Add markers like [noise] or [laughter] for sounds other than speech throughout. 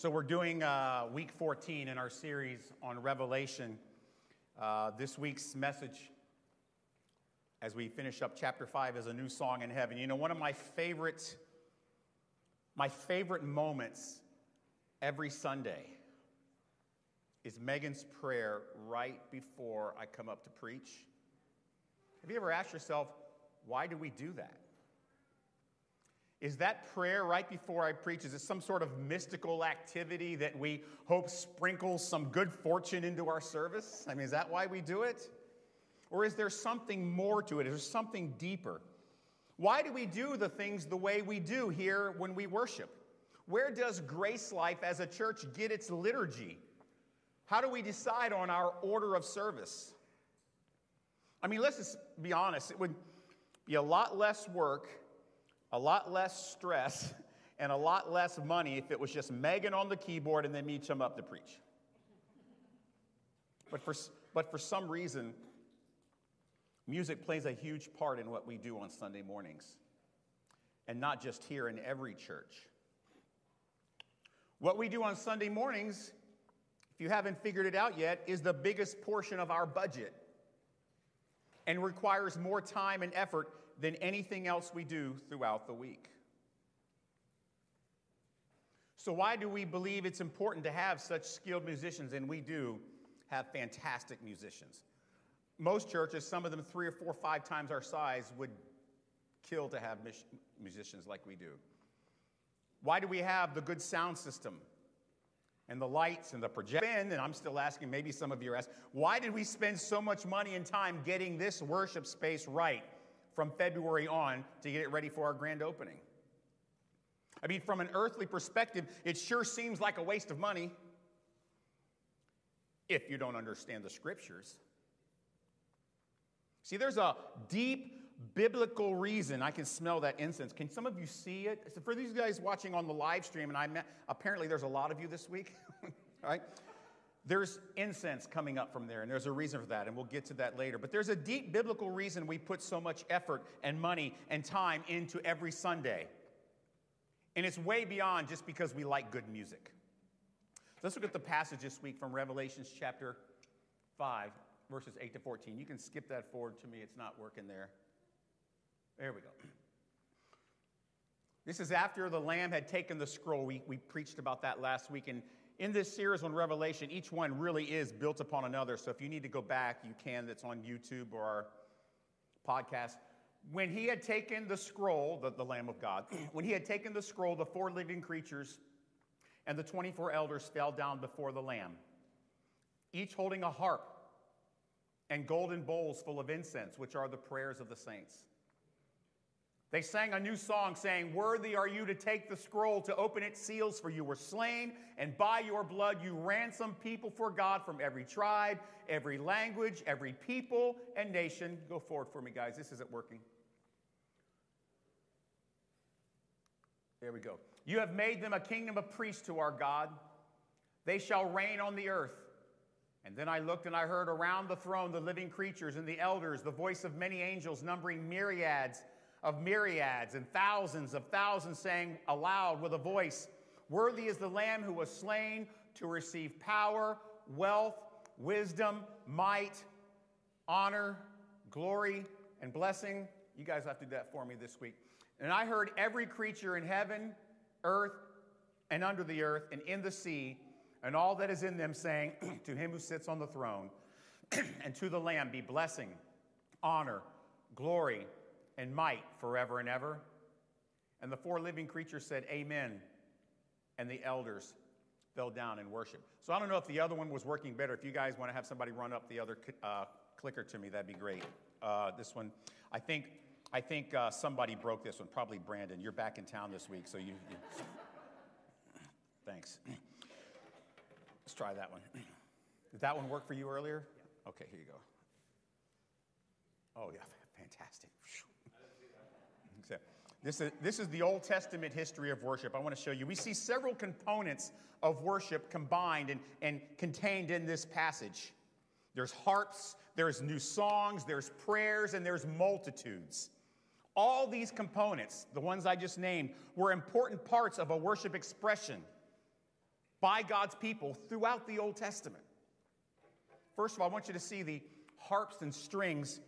So, we're doing uh, week 14 in our series on Revelation. Uh, this week's message, as we finish up chapter 5, is a new song in heaven. You know, one of my favorite, my favorite moments every Sunday is Megan's prayer right before I come up to preach. Have you ever asked yourself, why do we do that? Is that prayer right before I preach? Is it some sort of mystical activity that we hope sprinkles some good fortune into our service? I mean, is that why we do it? Or is there something more to it? Is there something deeper? Why do we do the things the way we do here when we worship? Where does GraceLife as a church get its liturgy? How do we decide on our order of service? I mean, let's just be honest. It would be a lot less work a lot less stress [laughs] and a lot less money if it was just Megan on the keyboard and then me come up to preach. But for, but for some reason, music plays a huge part in what we do on Sunday mornings. And not just here, in every church. What we do on Sunday mornings, if you haven't figured it out yet, is the biggest portion of our budget and requires more time and effort than anything else we do throughout the week. So, why do we believe it's important to have such skilled musicians? And we do have fantastic musicians. Most churches, some of them three or four, five times our size, would kill to have musicians like we do. Why do we have the good sound system and the lights and the projection? And I'm still asking, maybe some of you are asking, why did we spend so much money and time getting this worship space right? From February on to get it ready for our grand opening. I mean, from an earthly perspective, it sure seems like a waste of money if you don't understand the scriptures. See, there's a deep biblical reason. I can smell that incense. Can some of you see it? For these guys watching on the live stream, and I met, apparently there's a lot of you this week, [laughs] right? There's incense coming up from there, and there's a reason for that, and we'll get to that later. But there's a deep biblical reason we put so much effort and money and time into every Sunday. And it's way beyond just because we like good music. Let's look at the passage this week from Revelations chapter 5, verses 8 to 14. You can skip that forward to me, it's not working there. There we go. This is after the Lamb had taken the scroll. We, we preached about that last week, and in this series on Revelation, each one really is built upon another. So if you need to go back, you can. That's on YouTube or our podcast. When he had taken the scroll, the, the Lamb of God, [clears throat] when he had taken the scroll, the four living creatures and the 24 elders fell down before the Lamb, each holding a harp and golden bowls full of incense, which are the prayers of the saints. They sang a new song saying, Worthy are you to take the scroll, to open its seals, for you were slain, and by your blood you ransomed people for God from every tribe, every language, every people, and nation. Go forward for me, guys. This isn't working. There we go. You have made them a kingdom of priests to our God. They shall reign on the earth. And then I looked and I heard around the throne the living creatures and the elders, the voice of many angels, numbering myriads of myriads and thousands of thousands saying aloud with a voice, Worthy is the Lamb who was slain to receive power, wealth, wisdom, might, honor, glory, and blessing. You guys have to do that for me this week. And I heard every creature in heaven, earth, and under the earth, and in the sea, and all that is in them, saying, [clears throat] To him who sits on the throne, [clears throat] and to the Lamb be blessing, honor, glory, and might forever and ever. And the four living creatures said, Amen. And the elders fell down and worshiped. So I don't know if the other one was working better. If you guys want to have somebody run up the other uh, clicker to me, that'd be great. Uh, this one, I think, I think uh, somebody broke this one. Probably Brandon. You're back in town this week, so you. you... [coughs] Thanks. [clears throat] Let's try that one. [clears throat] Did that one work for you earlier? Yeah. Okay, here you go. Oh yeah, [laughs] fantastic. This is, this is the Old Testament history of worship. I want to show you. We see several components of worship combined and, and contained in this passage. There's harps, there's new songs, there's prayers, and there's multitudes. All these components, the ones I just named, were important parts of a worship expression. by God's people throughout the Old Testament. First of all, I want you to see the harps and strings.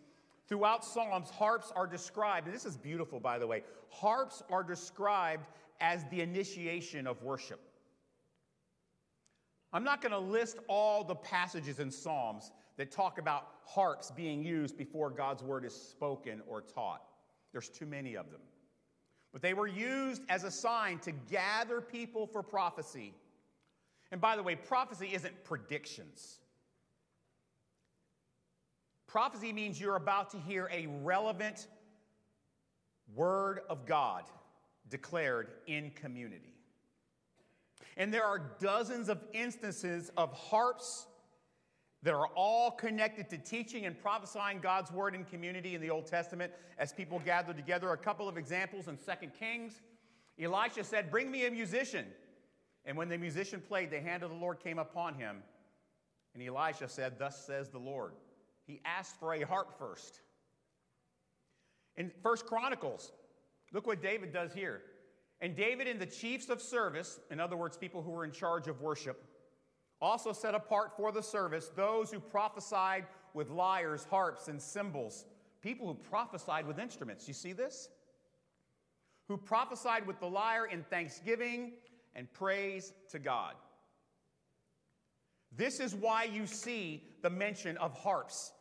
Throughout Psalms, harps are described, and this is beautiful, by the way. Harps are described as the initiation of worship. I'm not going to list all the passages in Psalms that talk about harps being used before God's word is spoken or taught. There's too many of them. But they were used as a sign to gather people for prophecy. And by the way, prophecy isn't predictions. Prophecy means you're about to hear a relevant word of God declared in community. And there are dozens of instances of harps that are all connected to teaching and prophesying God's word in community in the Old Testament as people gather together. A couple of examples in 2 Kings. Elisha said, Bring me a musician. And when the musician played, the hand of the Lord came upon him. And Elisha said, Thus says the Lord. He asked for a harp first. In First Chronicles, look what David does here. And David and the chiefs of service, in other words, people who were in charge of worship, also set apart for the service those who prophesied with lyres, harps, and cymbals. People who prophesied with instruments. You see this? Who prophesied with the lyre in thanksgiving and praise to God. This is why you see the mention of harps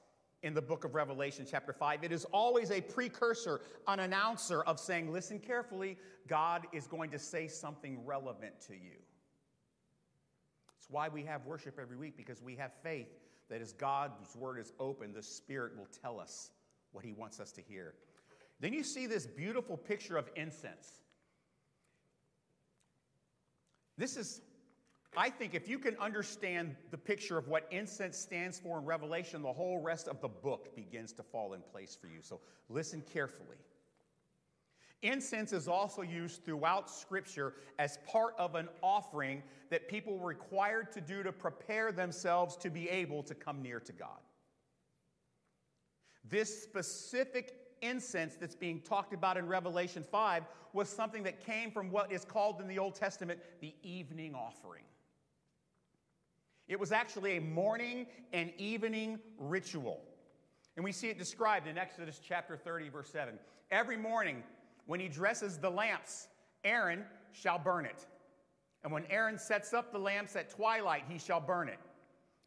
in the book of Revelation, chapter 5. It is always a precursor, an announcer of saying, Listen carefully, God is going to say something relevant to you. It's why we have worship every week, because we have faith that as God's word is open, the Spirit will tell us what He wants us to hear. Then you see this beautiful picture of incense. This is, I think, if you can understand the picture of what incense stands for in Revelation, the whole rest of the book begins to fall in place for you. So listen carefully. Incense is also used throughout Scripture as part of an offering that people were required to do to prepare themselves to be able to come near to God. This specific incense that's being talked about in Revelation 5 was something that came from what is called in the Old Testament the evening offering. It was actually a morning and evening ritual. And we see it described in Exodus chapter 30, verse 7. Every morning, when he dresses the lamps, Aaron shall burn it. And when Aaron sets up the lamps at twilight, he shall burn it.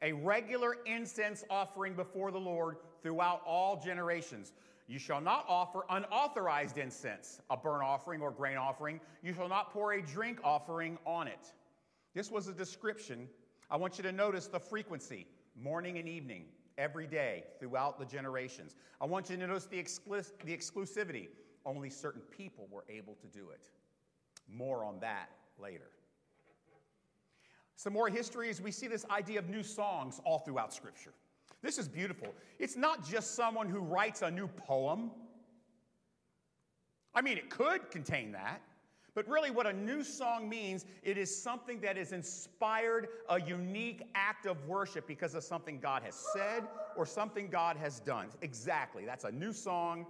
A regular incense offering before the Lord throughout all generations. You shall not offer unauthorized incense, a burnt offering or grain offering. You shall not pour a drink offering on it. This was a description. I want you to notice the frequency morning and evening, every day, throughout the generations. I want you to notice the, the exclusivity only certain people were able to do it. More on that later. Some more history is we see this idea of new songs all throughout Scripture. This is beautiful. It's not just someone who writes a new poem. I mean, it could contain that, but really, what a new song means, it is something that is inspired a unique act of worship because of something God has said or something God has done. Exactly. That's a new song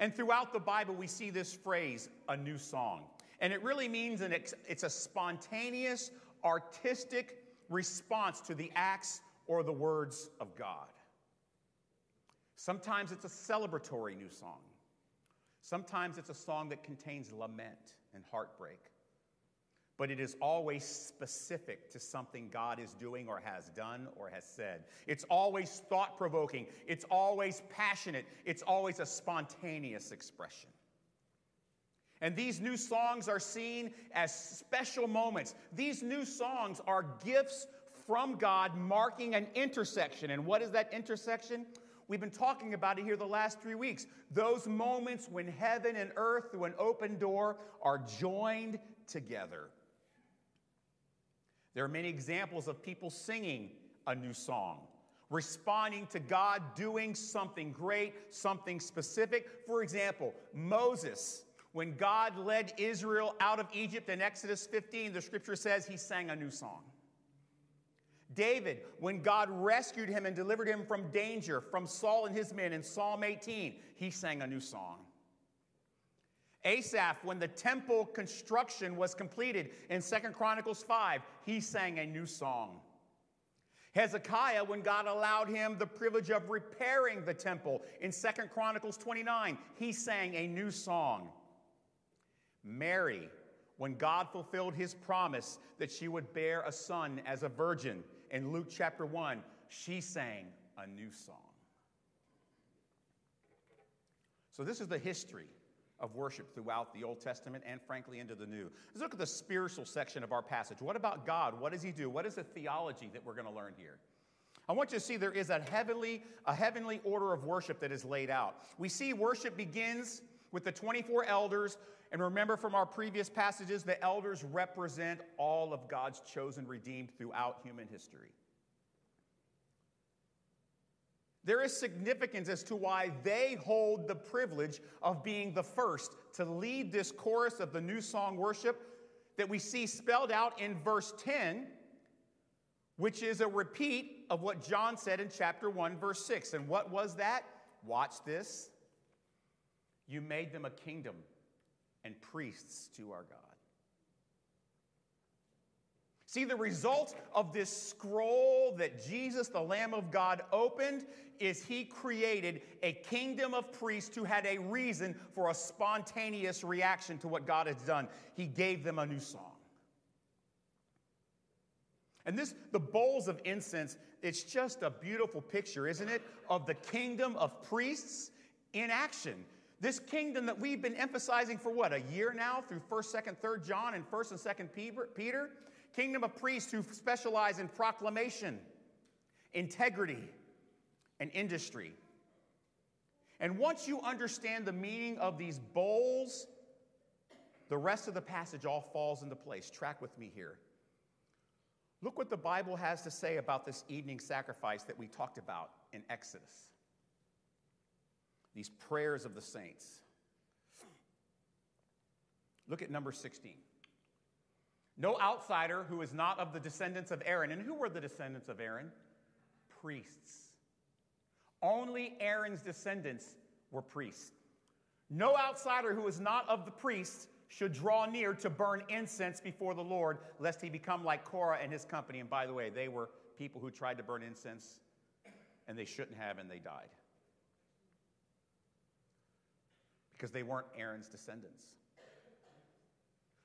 And throughout the Bible, we see this phrase, a new song. And it really means an ex- it's a spontaneous, artistic response to the acts or the words of God. Sometimes it's a celebratory new song. Sometimes it's a song that contains lament and heartbreak but it is always specific to something God is doing or has done or has said. It's always thought provoking, it's always passionate, it's always a spontaneous expression. And these new songs are seen as special moments. These new songs are gifts from God marking an intersection. And what is that intersection? We've been talking about it here the last three weeks. Those moments when heaven and earth, through an open door, are joined together. There are many examples of people singing a new song, responding to God doing something great, something specific. For example, Moses, when God led Israel out of Egypt in Exodus 15, the scripture says he sang a new song. David, when God rescued him and delivered him from danger from Saul and his men in Psalm 18, he sang a new song. Asaph, when the temple construction was completed in Second Chronicles 5, he sang a new song. Hezekiah, when God allowed him the privilege of repairing the temple in Second Chronicles 29, he sang a new song. Mary, when God fulfilled his promise that she would bear a son as a virgin in Luke chapter 1, she sang a new song. So, this is the history of worship throughout the Old Testament and, frankly, into the New. Let's look at the spiritual section of our passage. What about God? What does He do? What is the theology that we're going to learn here? I want you to see there is a heavenly, a heavenly order of worship that is laid out. We see worship begins with the 24 elders. And remember from our previous passages, the elders represent all of God's chosen redeemed throughout human history. There is significance as to why they hold the privilege of being the first to lead this chorus of the new song worship that we see spelled out in verse 10, which is a repeat of what John said in chapter 1, verse 6. And what was that? Watch this. You made them a kingdom and priests to our God. See, the result of this scroll that Jesus, the Lamb of God, opened is he created a kingdom of priests who had a reason for a spontaneous reaction to what God has done. He gave them a new song. And this, the bowls of incense, it's just a beautiful picture, isn't it, of the kingdom of priests in action. This kingdom that we've been emphasizing for what, a year now through 1st, 2nd, 3rd John and 1st and 2nd Peter? kingdom of priests who specialize in proclamation, integrity, and industry. And once you understand the meaning of these bowls, the rest of the passage all falls into place. Track with me here. Look what the Bible has to say about this evening sacrifice that we talked about in Exodus. These prayers of the saints. Look at number 16. No outsider who is not of the descendants of Aaron. And who were the descendants of Aaron? Priests. Only Aaron's descendants were priests. No outsider who is not of the priests should draw near to burn incense before the Lord, lest he become like Korah and his company. And by the way, they were people who tried to burn incense and they shouldn't have, and they died. Because they weren't Aaron's descendants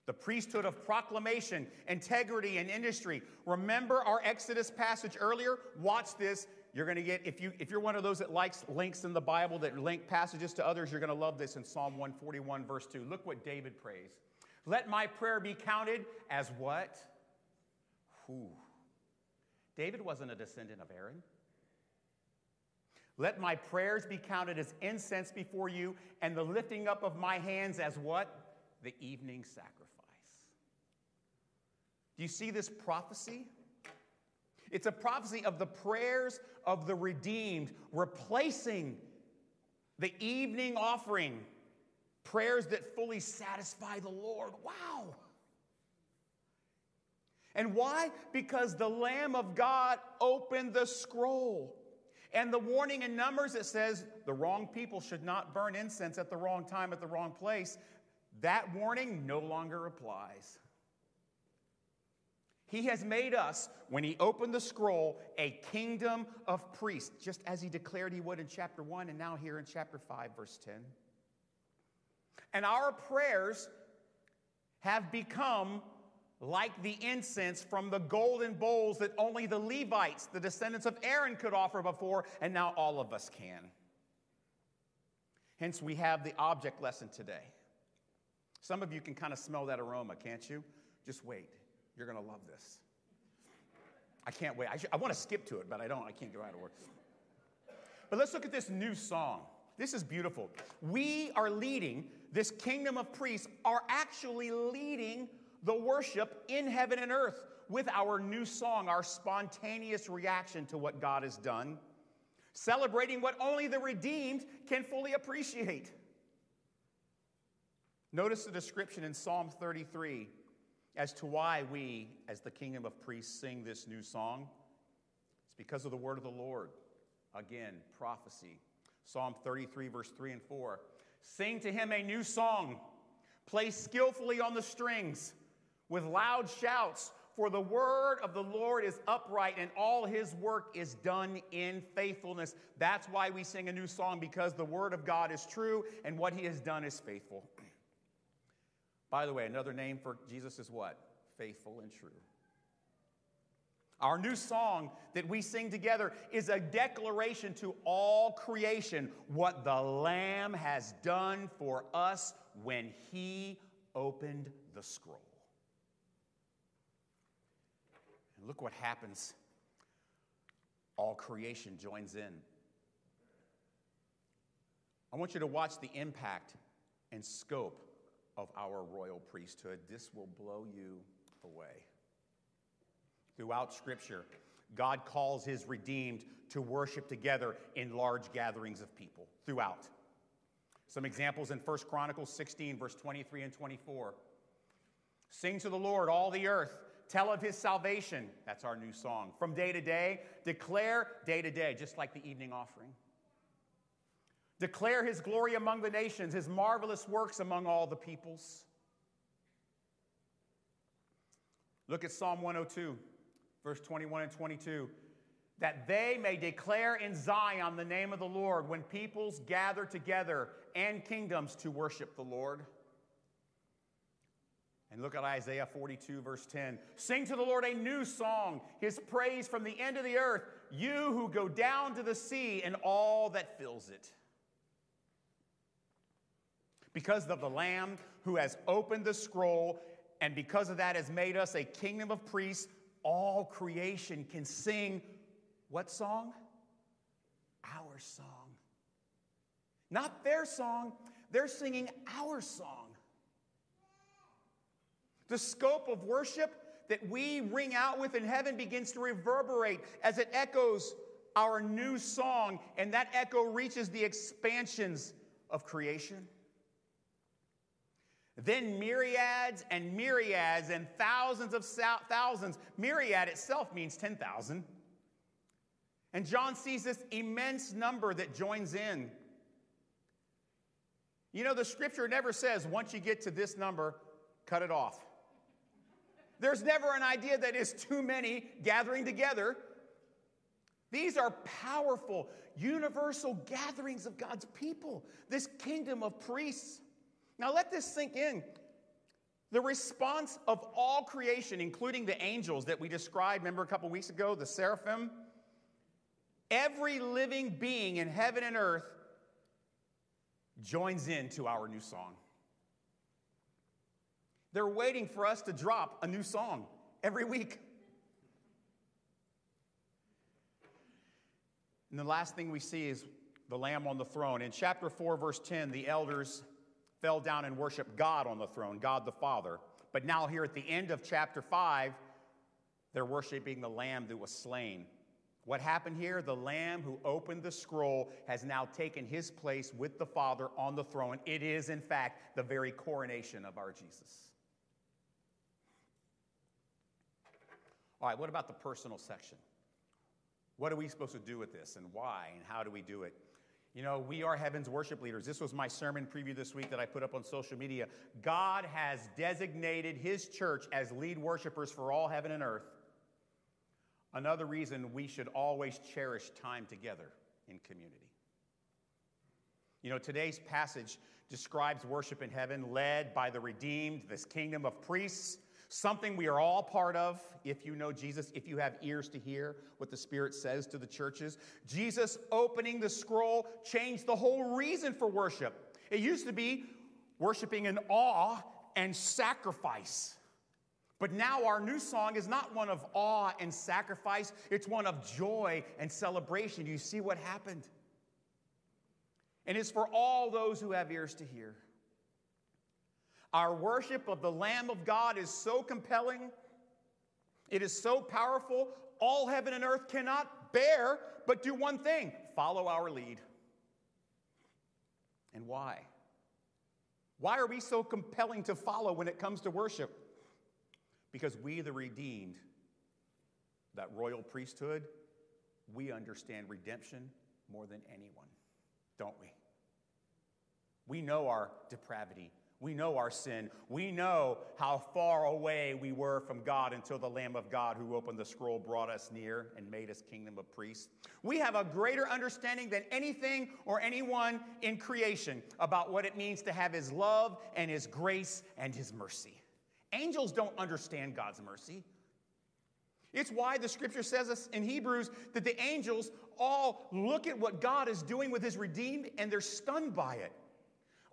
the priesthood of proclamation, integrity, and industry. Remember our Exodus passage earlier? Watch this. You're going to get, if, you, if you're one of those that likes links in the Bible that link passages to others, you're going to love this in Psalm 141, verse 2. Look what David prays. Let my prayer be counted as what? Whew. David wasn't a descendant of Aaron. Let my prayers be counted as incense before you, and the lifting up of my hands as what? The evening sacrifice. Do you see this prophecy? It's a prophecy of the prayers of the redeemed replacing the evening offering, prayers that fully satisfy the Lord. Wow. And why? Because the Lamb of God opened the scroll. And the warning in Numbers that says the wrong people should not burn incense at the wrong time at the wrong place. That warning no longer applies. He has made us, when he opened the scroll, a kingdom of priests, just as he declared he would in chapter 1 and now here in chapter 5, verse 10. And our prayers have become like the incense from the golden bowls that only the Levites, the descendants of Aaron, could offer before, and now all of us can. Hence, we have the object lesson today. Some of you can kind of smell that aroma, can't you? Just wait. You're going to love this. I can't wait. I, I want to skip to it, but I don't. I can't go out of work. But let's look at this new song. This is beautiful. We are leading, this kingdom of priests are actually leading the worship in heaven and earth with our new song, our spontaneous reaction to what God has done, celebrating what only the redeemed can fully appreciate. Notice the description in Psalm 33 as to why we, as the kingdom of priests, sing this new song. It's because of the word of the Lord. Again, prophecy. Psalm 33, verse 3 and 4. Sing to him a new song, Play skillfully on the strings with loud shouts, for the word of the Lord is upright and all his work is done in faithfulness. That's why we sing a new song, because the word of God is true and what he has done is faithful. [clears throat] By the way, another name for Jesus is what? Faithful and true. Our new song that we sing together is a declaration to all creation what the Lamb has done for us when he opened the scroll. Look what happens. All creation joins in. I want you to watch the impact and scope of our royal priesthood. This will blow you away. Throughout Scripture, God calls his redeemed to worship together in large gatherings of people. Throughout. Some examples in 1 Chronicles 16, verse 23 and 24. Sing to the Lord, all the earth. Tell of his salvation. That's our new song. From day to day, declare day to day, just like the evening offering. Declare his glory among the nations, his marvelous works among all the peoples. Look at Psalm 102 verse 21 and 22 that they may declare in Zion the name of the Lord when peoples gather together and kingdoms to worship the Lord. And look at Isaiah 42, verse 10. Sing to the Lord a new song, his praise from the end of the earth, you who go down to the sea and all that fills it. Because of the Lamb who has opened the scroll, and because of that has made us a kingdom of priests all creation can sing what song? Our song. Not their song, they're singing our song. The scope of worship that we ring out with in heaven begins to reverberate as it echoes our new song, and that echo reaches the expansions of creation. Then myriads and myriads and thousands of thousands. Myriad itself means 10,000. And John sees this immense number that joins in. You know, the scripture never says once you get to this number, cut it off. There's never an idea that is too many gathering together. These are powerful, universal gatherings of God's people, this kingdom of priests. Now let this sink in. The response of all creation, including the angels that we described, remember a couple weeks ago, the seraphim, every living being in heaven and earth joins in to our new song. They're waiting for us to drop a new song every week. And the last thing we see is the Lamb on the throne. In chapter 4, verse 10, the elders fell down and worshiped God on the throne, God the Father. But now, here at the end of chapter 5, they're worshiping the Lamb that was slain. What happened here? The Lamb who opened the scroll has now taken his place with the Father on the throne. It is, in fact, the very coronation of our Jesus. All right, what about the personal section? What are we supposed to do with this and why and how do we do it? You know, we are heaven's worship leaders. This was my sermon preview this week that I put up on social media. God has designated his church as lead worshipers for all heaven and earth. Another reason we should always cherish time together in community. You know, today's passage describes worship in heaven led by the redeemed, this kingdom of priests something we are all part of if you know Jesus, if you have ears to hear what the Spirit says to the churches. Jesus opening the scroll changed the whole reason for worship. It used to be worshiping in awe and sacrifice. But now our new song is not one of awe and sacrifice, it's one of joy and celebration. You see what happened? And it's for all those who have ears to hear. Our worship of the Lamb of God is so compelling, it is so powerful, all heaven and earth cannot bear but do one thing follow our lead. And why? Why are we so compelling to follow when it comes to worship? Because we, the redeemed, that royal priesthood, we understand redemption more than anyone, don't we? We know our depravity We know our sin. We know how far away we were from God until the Lamb of God who opened the scroll brought us near and made us kingdom of priests. We have a greater understanding than anything or anyone in creation about what it means to have His love and His grace and His mercy. Angels don't understand God's mercy. It's why the scripture says us in Hebrews that the angels all look at what God is doing with His redeemed and they're stunned by it.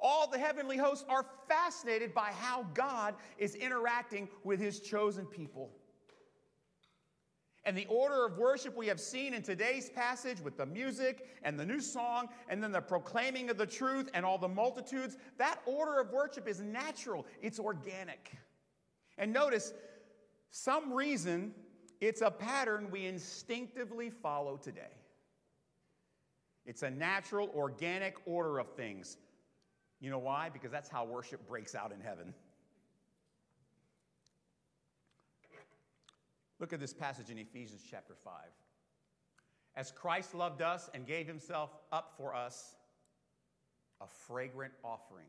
All the heavenly hosts are fascinated by how God is interacting with his chosen people. And the order of worship we have seen in today's passage with the music and the new song and then the proclaiming of the truth and all the multitudes, that order of worship is natural, it's organic. And notice, some reason it's a pattern we instinctively follow today. It's a natural, organic order of things. You know why? Because that's how worship breaks out in heaven. Look at this passage in Ephesians chapter 5. As Christ loved us and gave himself up for us, a fragrant offering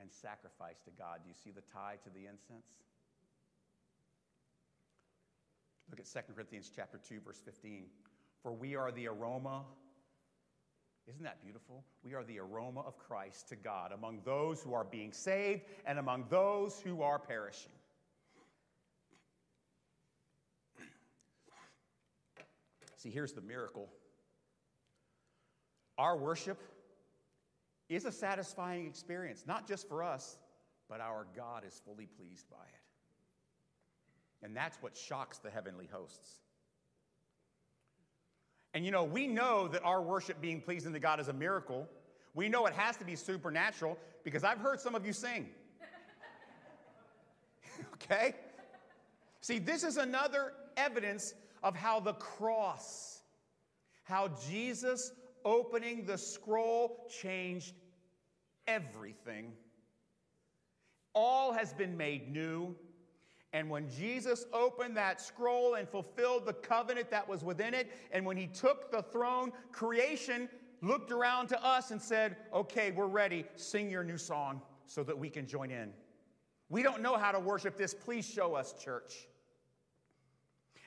and sacrifice to God. Do you see the tie to the incense? Look at 2 Corinthians chapter 2 verse 15. For we are the aroma isn't that beautiful? We are the aroma of Christ to God among those who are being saved and among those who are perishing. [clears throat] See, here's the miracle our worship is a satisfying experience, not just for us, but our God is fully pleased by it. And that's what shocks the heavenly hosts. And you know, we know that our worship being pleasing to God is a miracle. We know it has to be supernatural because I've heard some of you sing. [laughs] okay? See, this is another evidence of how the cross, how Jesus opening the scroll changed everything. All has been made new. And when Jesus opened that scroll and fulfilled the covenant that was within it, and when he took the throne, creation looked around to us and said, Okay, we're ready. Sing your new song so that we can join in. We don't know how to worship this. Please show us, church.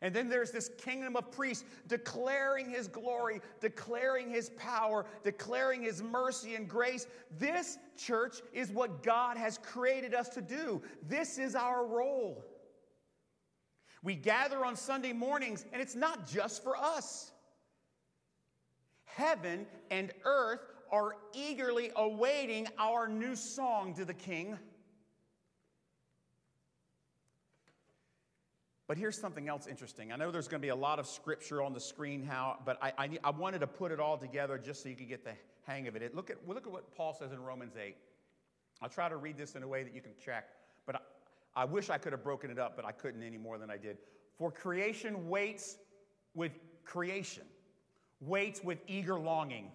And then there's this kingdom of priests declaring his glory, declaring his power, declaring his mercy and grace. This church is what God has created us to do. This is our role. We gather on Sunday mornings, and it's not just for us. Heaven and earth are eagerly awaiting our new song to the King. But here's something else interesting. I know there's going to be a lot of scripture on the screen, how, but I, I, I wanted to put it all together just so you could get the hang of it. look, at, look at what Paul says in Romans 8. I'll try to read this in a way that you can check, but I wish I could have broken it up, but I couldn't any more than I did. For creation waits with creation, waits with eager longing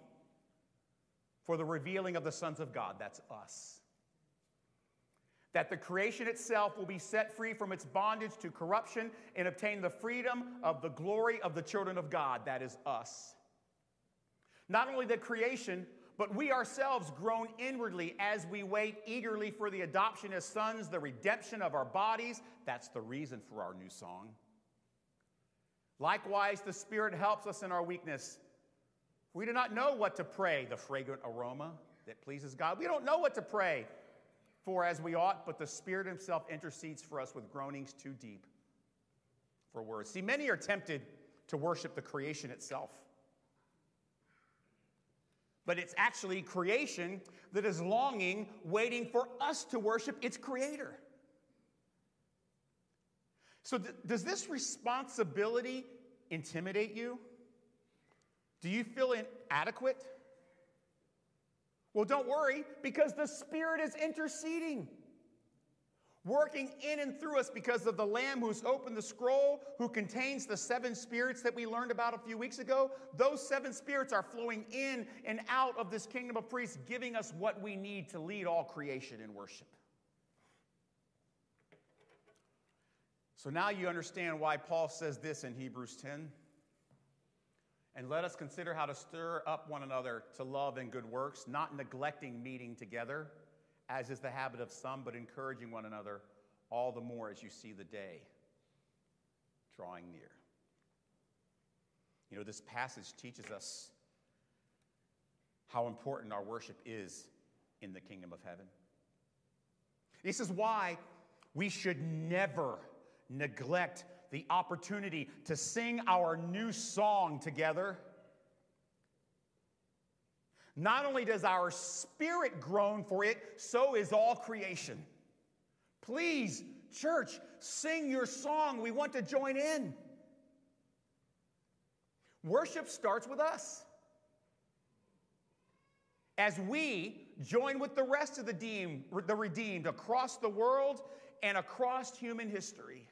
for the revealing of the sons of God. That's us. That the creation itself will be set free from its bondage to corruption and obtain the freedom of the glory of the children of God. That is us. Not only the creation, but we ourselves groan inwardly as we wait eagerly for the adoption as sons, the redemption of our bodies. That's the reason for our new song. Likewise, the Spirit helps us in our weakness. We do not know what to pray, the fragrant aroma that pleases God. We don't know what to pray for as we ought, but the Spirit Himself intercedes for us with groanings too deep for words. See, many are tempted to worship the creation itself but it's actually creation that is longing, waiting for us to worship its creator. So, th- does this responsibility intimidate you? Do you feel inadequate? Well, don't worry, because the Spirit is interceding working in and through us because of the Lamb who's opened the scroll, who contains the seven spirits that we learned about a few weeks ago. Those seven spirits are flowing in and out of this kingdom of priests, giving us what we need to lead all creation in worship. So now you understand why Paul says this in Hebrews 10. And let us consider how to stir up one another to love and good works, not neglecting meeting together as is the habit of some, but encouraging one another all the more as you see the day drawing near. You know, this passage teaches us how important our worship is in the kingdom of heaven. This is why we should never neglect the opportunity to sing our new song together. Not only does our spirit groan for it, so is all creation. Please, church, sing your song. We want to join in. Worship starts with us. As we join with the rest of the, the redeemed across the world and across human history.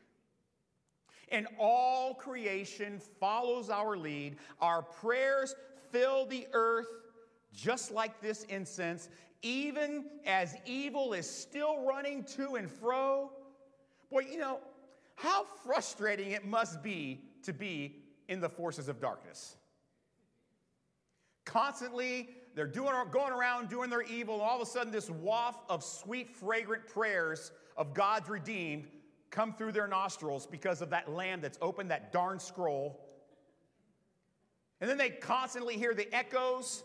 And all creation follows our lead. Our prayers fill the earth just like this incense, even as evil is still running to and fro. Boy, you know, how frustrating it must be to be in the forces of darkness. Constantly, they're doing, going around doing their evil, and all of a sudden, this waft of sweet, fragrant prayers of God's redeemed come through their nostrils because of that lamb that's opened that darn scroll. And then they constantly hear the echoes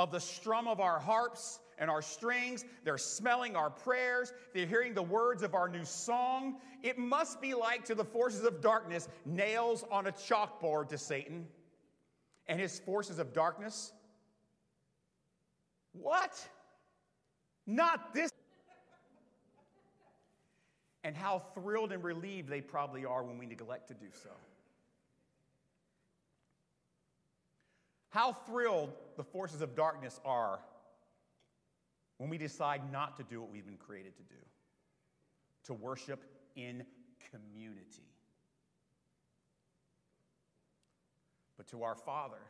of the strum of our harps and our strings. They're smelling our prayers. They're hearing the words of our new song. It must be like to the forces of darkness nails on a chalkboard to Satan and his forces of darkness. What? Not this. And how thrilled and relieved they probably are when we neglect to do so. How thrilled the forces of darkness are when we decide not to do what we've been created to do to worship in community. But to our Father,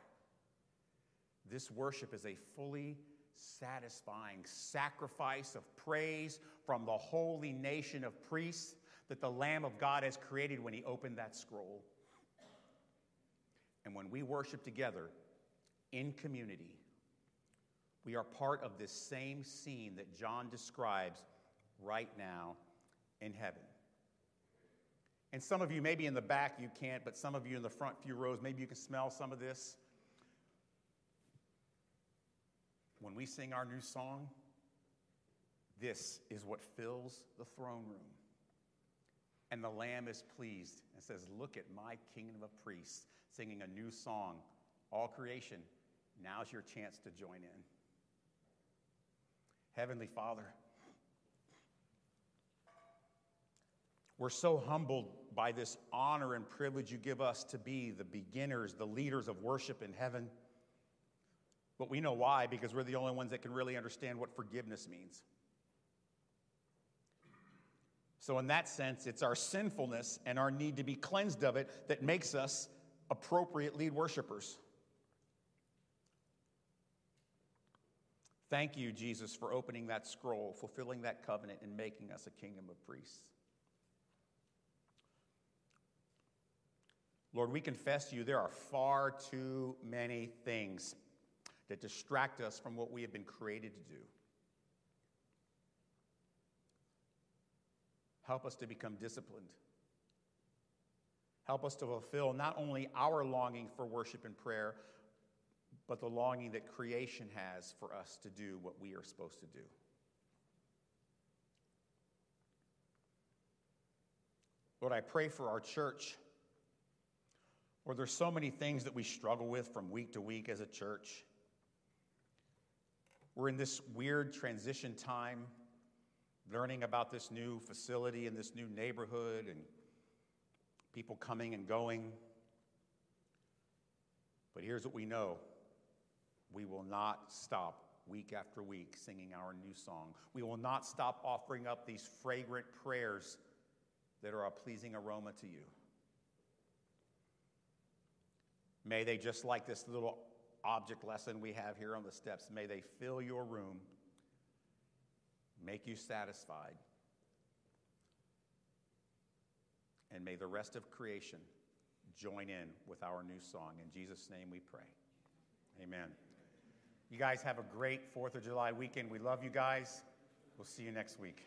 this worship is a fully satisfying sacrifice of praise from the holy nation of priests that the Lamb of God has created when he opened that scroll. And when we worship together, in community. We are part of this same scene that John describes right now in heaven. And some of you, maybe in the back, you can't, but some of you in the front few rows, maybe you can smell some of this. When we sing our new song, this is what fills the throne room. And the Lamb is pleased and says, Look at my kingdom of priests singing a new song. All creation Now's your chance to join in. Heavenly Father, we're so humbled by this honor and privilege you give us to be the beginners, the leaders of worship in heaven. But we know why, because we're the only ones that can really understand what forgiveness means. So, in that sense, it's our sinfulness and our need to be cleansed of it that makes us appropriate lead worshipers. Thank you, Jesus, for opening that scroll, fulfilling that covenant, and making us a kingdom of priests. Lord, we confess to you there are far too many things that distract us from what we have been created to do. Help us to become disciplined. Help us to fulfill not only our longing for worship and prayer, but the longing that creation has for us to do what we are supposed to do. Lord, I pray for our church. Lord, there's so many things that we struggle with from week to week as a church. We're in this weird transition time, learning about this new facility and this new neighborhood and people coming and going. But here's what we know we will not stop week after week singing our new song. We will not stop offering up these fragrant prayers that are a pleasing aroma to you. May they, just like this little object lesson we have here on the steps, may they fill your room, make you satisfied, and may the rest of creation join in with our new song. In Jesus' name we pray. Amen. You guys have a great 4th of July weekend. We love you guys. We'll see you next week.